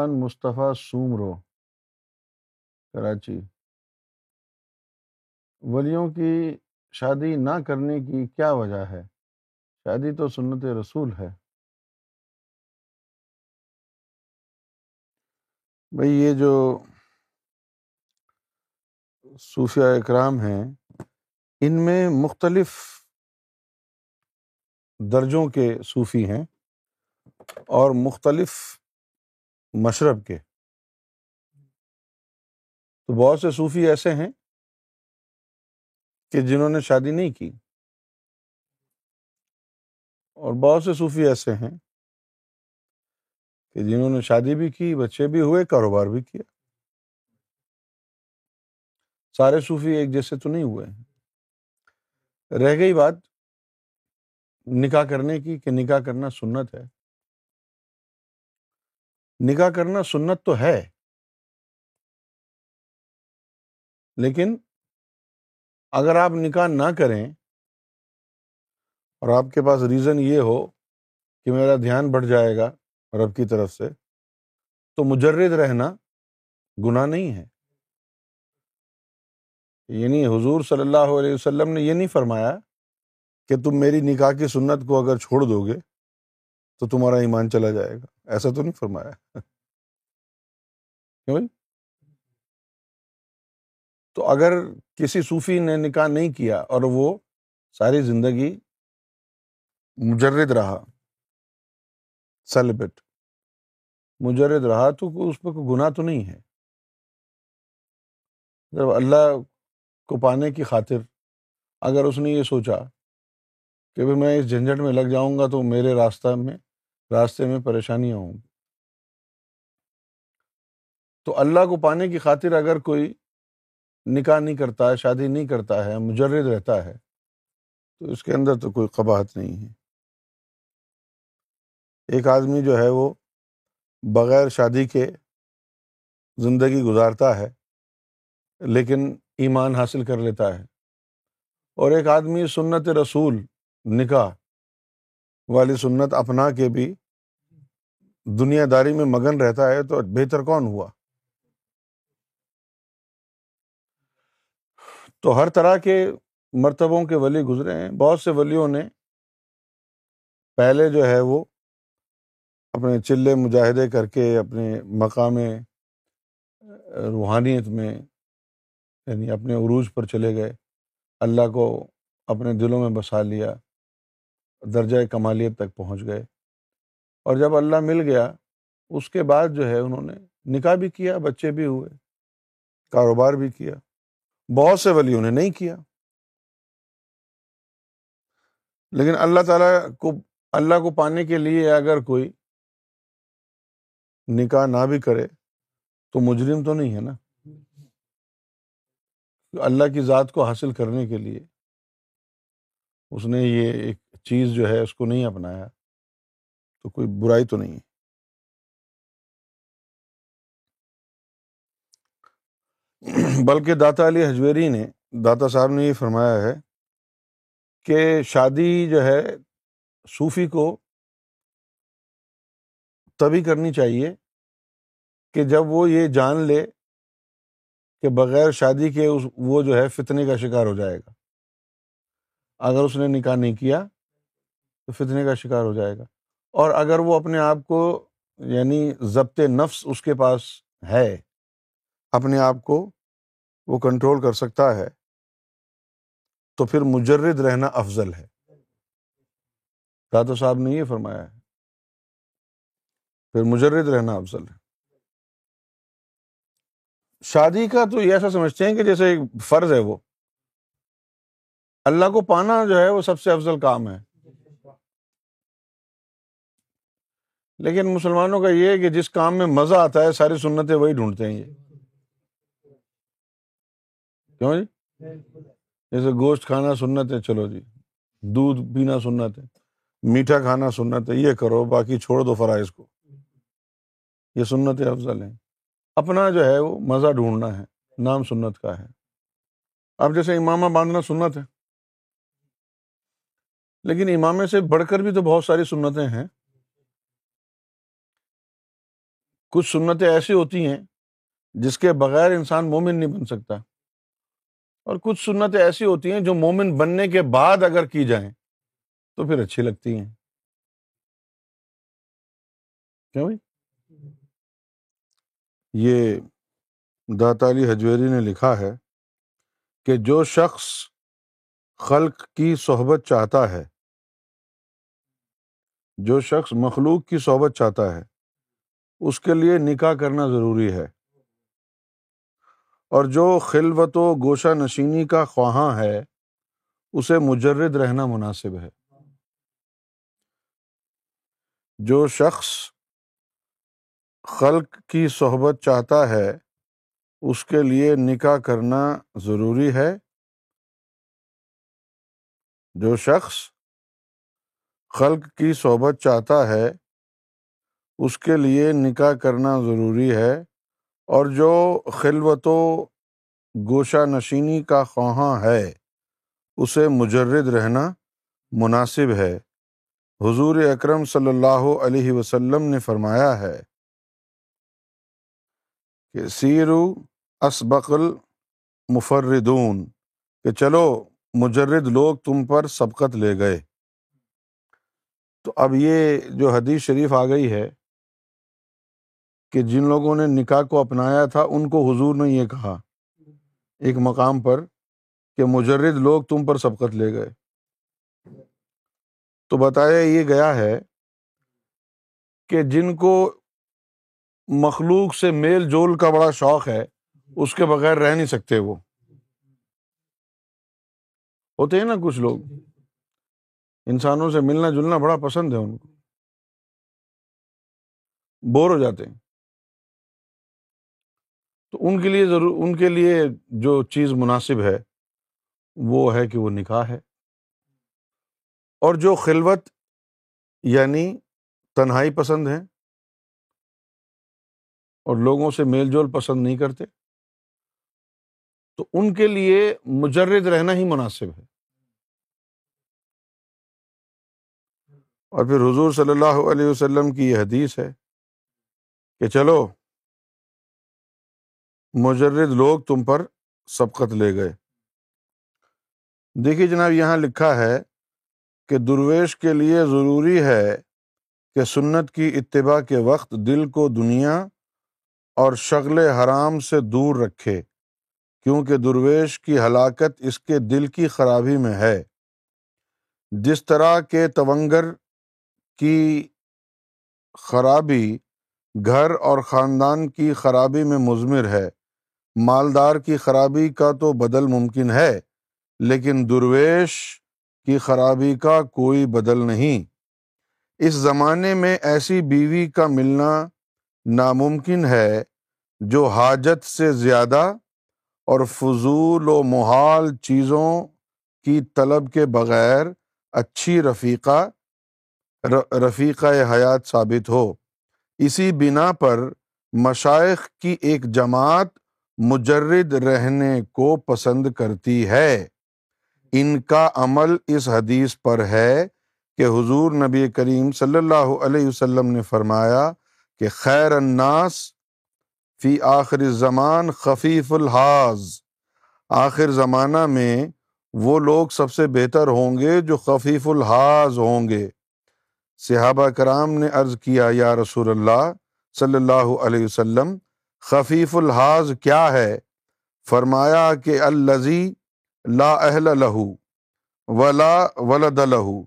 عثمان مصطفیٰ سومرو، کراچی۔ ولیوں کی شادی نہ کرنے کی کیا وجہ ہے؟ شادی تو سنت رسول ہے۔ بھائی، یہ جو صوفیہ اکرام ہیں، ان میں مختلف درجوں کے صوفی ہیں اور مختلف مشرب کے۔ تو بہت سے صوفی ایسے ہیں کہ جنہوں نے شادی نہیں کی۔ اور بہت سے صوفی ایسے ہیں کہ جنہوں نے شادی بھی کی، بچے بھی ہوئے، کاروبار بھی کیا۔ سارے صوفی ایک جیسے تو نہیں ہوئے۔ ہیں رہ گئی بات نکاح کرنے کی کہ نکاح کرنا سنت ہے۔ نکاح کرنا سنت تو ہے۔ لیکن اگر آپ نکاح نہ کریں اور آپ کے پاس ریزن یہ ہو کہ میرا دھیان بڑھ جائے گا رب کی طرف سے، تو مجرد رہنا گناہ نہیں ہے۔ یعنی حضور صلی اللہ علیہ وسلم نے یہ نہیں فرمایا کہ تم میری نکاح کی سنت کو اگر چھوڑ دو گے تو تمہارا ایمان چلا جائے گا۔ ایسا تو نہیں فرمایا۔ کیوں بھائی؟ تو اگر کسی صوفی نے نکاح نہیں کیا اور وہ ساری زندگی مجرد رہا سیلیبریٹ مجرد رہا، تو اس پہ کوئی گناہ تو نہیں ہے۔ جب اللہ کو پانے کی خاطر اگر اس نے یہ سوچا کہ بھائی میں اس جھنجھٹ میں لگ جاؤں گا تو میرے راستہ میں راستے میں پریشانیاں ہوں۔ گی تو اللہ کو پانے کی خاطر اگر کوئی نکاح نہیں کرتا ہے، شادی نہیں کرتا ہے، مجرد رہتا ہے، تو اس کے اندر تو کوئی قباحت نہیں ہے۔ ایک آدمی جو ہے وہ بغیر شادی کے زندگی گزارتا ہے، لیکن ایمان حاصل کر لیتا ہے۔ اور ایک آدمی سنت رسول نکاح والی سنت اپنا کے بھی دنیا داری میں مگن رہتا ہے تو بہتر کون ہوا؟ تو ہر طرح کے مرتبوں کے ولی گزرے ہیں۔ بہت سے ولیوں نے پہلے جو ہے وہ اپنے چلے مجاہدے کر کے اپنے مقام روحانیت میں یعنی اپنے عروج پر چلے گئے۔ اللہ کو اپنے دلوں میں بسا لیا۔ درجۂ کمالیت تک پہنچ گئے۔ اور جب اللہ مل گیا، اس کے بعد جو ہے انہوں نے نکاح بھی کیا، بچے بھی ہوئے، کاروبار بھی کیا، بہت سے ولیوں نے نہیں کیا۔ لیکن اللہ تعالیٰ کو، اللہ کو پانے کے لیے اگر کوئی نکاح نہ بھی کرے، تو مجرم تو نہیں ہے نا؟ اللہ کی ذات کو حاصل کرنے کے لیے اس نے یہ ایک چیز جو ہے اس کو نہیں اپنایا، تو کوئی برائی تو نہیں ہے۔ بلکہ داتا علی حجویری نے، داتا صاحب نے یہ فرمایا ہے کہ شادی جو ہے صوفی کو تبھی کرنی چاہیے کہ جب وہ یہ جان لے کہ بغیر شادی کے وہ جو ہے فتنے کا شکار ہو جائے گا۔ اگر اس نے نکاح نہیں کیا تو فتنے کا شکار ہو جائے گا۔ اور اگر وہ اپنے آپ کو یعنی ضبط نفس اس کے پاس ہے، اپنے آپ کو وہ کنٹرول کر سکتا ہے، تو پھر مجرد رہنا افضل ہے۔ دادا صاحب نے یہ فرمایا ہے۔ پھر مجرد رہنا افضل ہے۔ شادی کا تو یہ ایسا سمجھتے ہیں کہ جیسے ایک فرض ہے وہ۔ اللہ کو پانا جو ہے وہ سب سے افضل کام ہے۔ لیکن مسلمانوں کا یہ ہے کہ جس کام میں مزہ آتا ہے، ساری سنتیں وہی ڈھونڈتے ہیں یہ۔ کیوں جی؟ جیسے گوشت کھانا سنت ہے، چلو جی۔ دودھ پینا سنت ہے۔ میٹھا کھانا سنت ہے، یہ کرو، باقی چھوڑ دو فرائض کو۔ یہ سنت افضل ہیں۔ اپنا جو ہے، وہ مزہ ڈھونڈنا ہے۔ نام سنت کا ہے۔ اب جیسے امامہ باندھنا سنت ہے۔ لیکن امامے سے بڑھ کر بھی تو بہت ساری سنتیں ہیں۔ کچھ سنتیں ایسی ہوتی ہیں جس کے بغیر انسان مومن نہیں بن سکتا۔ اور کچھ سنتیں ایسی ہوتی ہیں جو مومن بننے کے بعد اگر کی جائیں تو پھر اچھی لگتی ہیں۔ کیوں بھائی؟ یہ داتالی حجویری نے لکھا ہے کہ جو شخص خلق کی صحبت چاہتا ہے، جو شخص مخلوق کی صحبت چاہتا ہے اس کے لیے نکاح کرنا ضروری ہے۔ اور جو خلوت و گوشہ نشینی کا خواہاں ہے، اسے مجرد رہنا مناسب ہے۔ جو شخص خلق کی صحبت چاہتا ہے، اس کے لیے نکاح کرنا ضروری ہے۔ جو شخص خلق کی صحبت چاہتا ہے اس کے لیے نکاح کرنا ضروری ہے اور جو خلوت و گوشہ نشینی کا خواہاں ہے، اسے مجرد رہنا مناسب ہے۔ حضور اکرم صلی اللہ علیہ وسلم نے فرمایا ہے کہ سیرو اسبقل مفردون کہ چلو مجرد لوگ تم پر سبقت لے گئے۔ تو اب یہ جو حدیث شریف آ گئی ہے کہ جن لوگوں نے نکاح کو اپنایا تھا، ان کو حضور نے یہ کہا ایک مقام پر کہ مجرد لوگ تم پر سبقت لے گئے۔ تو بتایا یہ گیا ہے کہ جن کو مخلوق سے میل جول کا بڑا شوق ہے، اس کے بغیر رہ نہیں سکتے وہ۔ ہوتے ہیں نا کچھ لوگ۔ انسانوں سے ملنا جلنا بڑا پسند ہے ان کو۔ بور ہو جاتے ہیں۔ تو ان کے لیے ضرور، ان کے لیے جو چیز مناسب ہے، وہ ہے کہ وہ نکاح ہے۔ اور جو خلوت یعنی تنہائی پسند ہے اور لوگوں سے میل جول پسند نہیں کرتے، تو ان کے لیے مجرد رہنا ہی مناسب ہے۔ اور پھر حضور صلی اللہ علیہ وسلم کی یہ حدیث ہے کہ چلو مجرد لوگ تم پر سبقت لے گئے۔ دیکھیے جناب، یہاں لکھا ہے کہ درویش کے لیے ضروری ہے کہ سنت کی اتباع کے وقت دل کو دنیا اور شغل حرام سے دور رکھے، کیونکہ درویش کی ہلاکت اس کے دل کی خرابی میں ہے۔ جس طرح کے تونگر کی خرابی گھر اور خاندان کی خرابی میں مضمر ہے مالدار کی خرابی کا تو بدل ممکن ہے، لیکن درویش کی خرابی کا کوئی بدل نہیں۔ اس زمانے میں ایسی بیوی کا ملنا ناممکن ہے جو حاجت سے زیادہ اور فضول و محال چیزوں کی طلب کے بغیر اچھی رفیقہ رفیقہ حیات ثابت ہو۔ اسی بنا پر مشائق کی ایک جماعت مجرد رہنے کو پسند کرتی ہے۔ ان کا عمل اس حدیث پر ہے کہ حضور نبی کریم صلی اللہ علیہ وسلم نے فرمایا کہ خیر الناس فی آخر زمان خفیف الحاظ۔ آخر زمانہ میں وہ لوگ سب سے بہتر ہوں گے جو خفیف الحاظ ہوں گے۔ صحابہ کرام نے عرض کیا، یا رسول اللہ صلی اللہ علیہ وسلم خفیف الحاظ کیا ہے؟ فرمایا کہ الزی لا اہل لہو ولا ولد لہو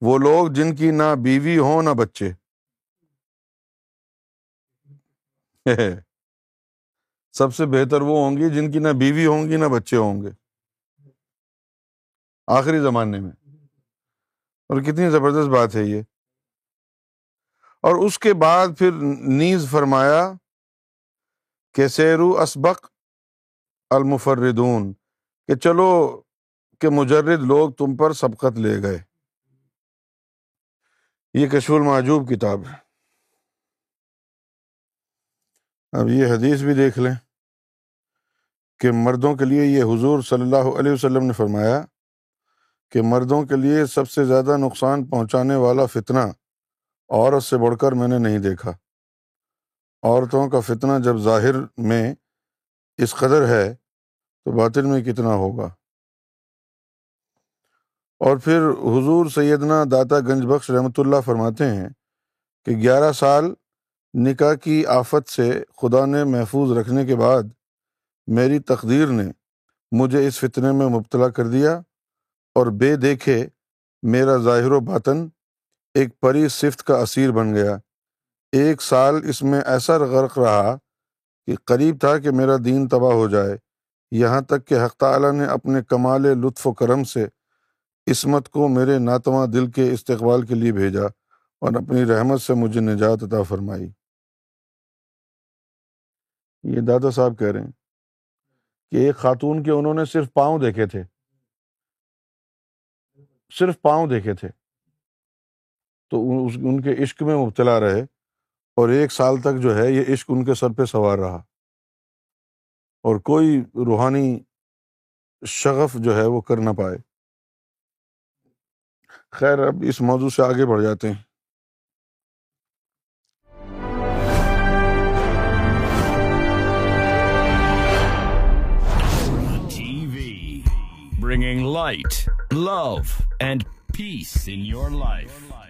وہ لوگ جن کی نہ بیوی ہوں نہ بچے۔ سب سے بہتر وہ ہوں گی جن کی نہ بیوی ہوں گی نہ بچے ہوں گے۔ آخری زمانے میں۔ اور کتنی زبردست بات ہے یہ۔ اور اس کے بعد پھر نیز فرمایا کہ سیرو اسبق المفردون، کہ چلو کہ مجرد لوگ تم پر سبقت لے گئے۔ یہ کشف المعجوب کتاب ہے۔ اب یہ حدیث بھی دیکھ لیں کہ مردوں کے لیے یہ حضور صلی اللہ علیہ وسلم نے فرمایا کہ مردوں کے لیے سب سے زیادہ نقصان پہنچانے والا فتنہ عورت سے بڑھ کر میں نے نہیں دیکھا۔ عورتوں کا فتنہ جب ظاہر میں اس قدر ہے تو باطن میں کتنا ہوگا؟ اور پھر حضور سیدنا داتا گنج بخش رحمۃ اللہ فرماتے ہیں کہ گیارہ سال نکاح کی آفت سے خدا نے محفوظ رکھنے کے بعد میری تقدیر نے مجھے اس فتنے میں مبتلا کر دیا اور بے دیکھے میرا ظاہر و باطن ایک پری صفت کا اسیر بن گیا۔ ایک سال اس میں ایسا غرق رہا کہ قریب تھا کہ میرا دین تباہ ہو جائے۔ یہاں تک کہ حق تعالیٰ نے اپنے کمال لطف و کرم سے عصمت کو میرے ناتواں دل کے استقبال کے لیے بھیجا اور اپنی رحمت سے مجھے نجات عطا فرمائی۔ یہ دادا صاحب کہہ رہے ہیں کہ ایک خاتون کے انہوں نے صرف پاؤں دیکھے تھے۔ صرف پاؤں دیکھے تھے۔ تو ان کے عشق میں مبتلا رہے۔ اور ایک سال تک جو ہے یہ عشق ان کے سر پہ سوار رہا۔ اور کوئی روحانی شغف جو ہے وہ کر نہ پائے۔ خیر اب اس موضوع سے آگے بڑھ جاتے ہیں۔ bringing light, love, and peace in your life.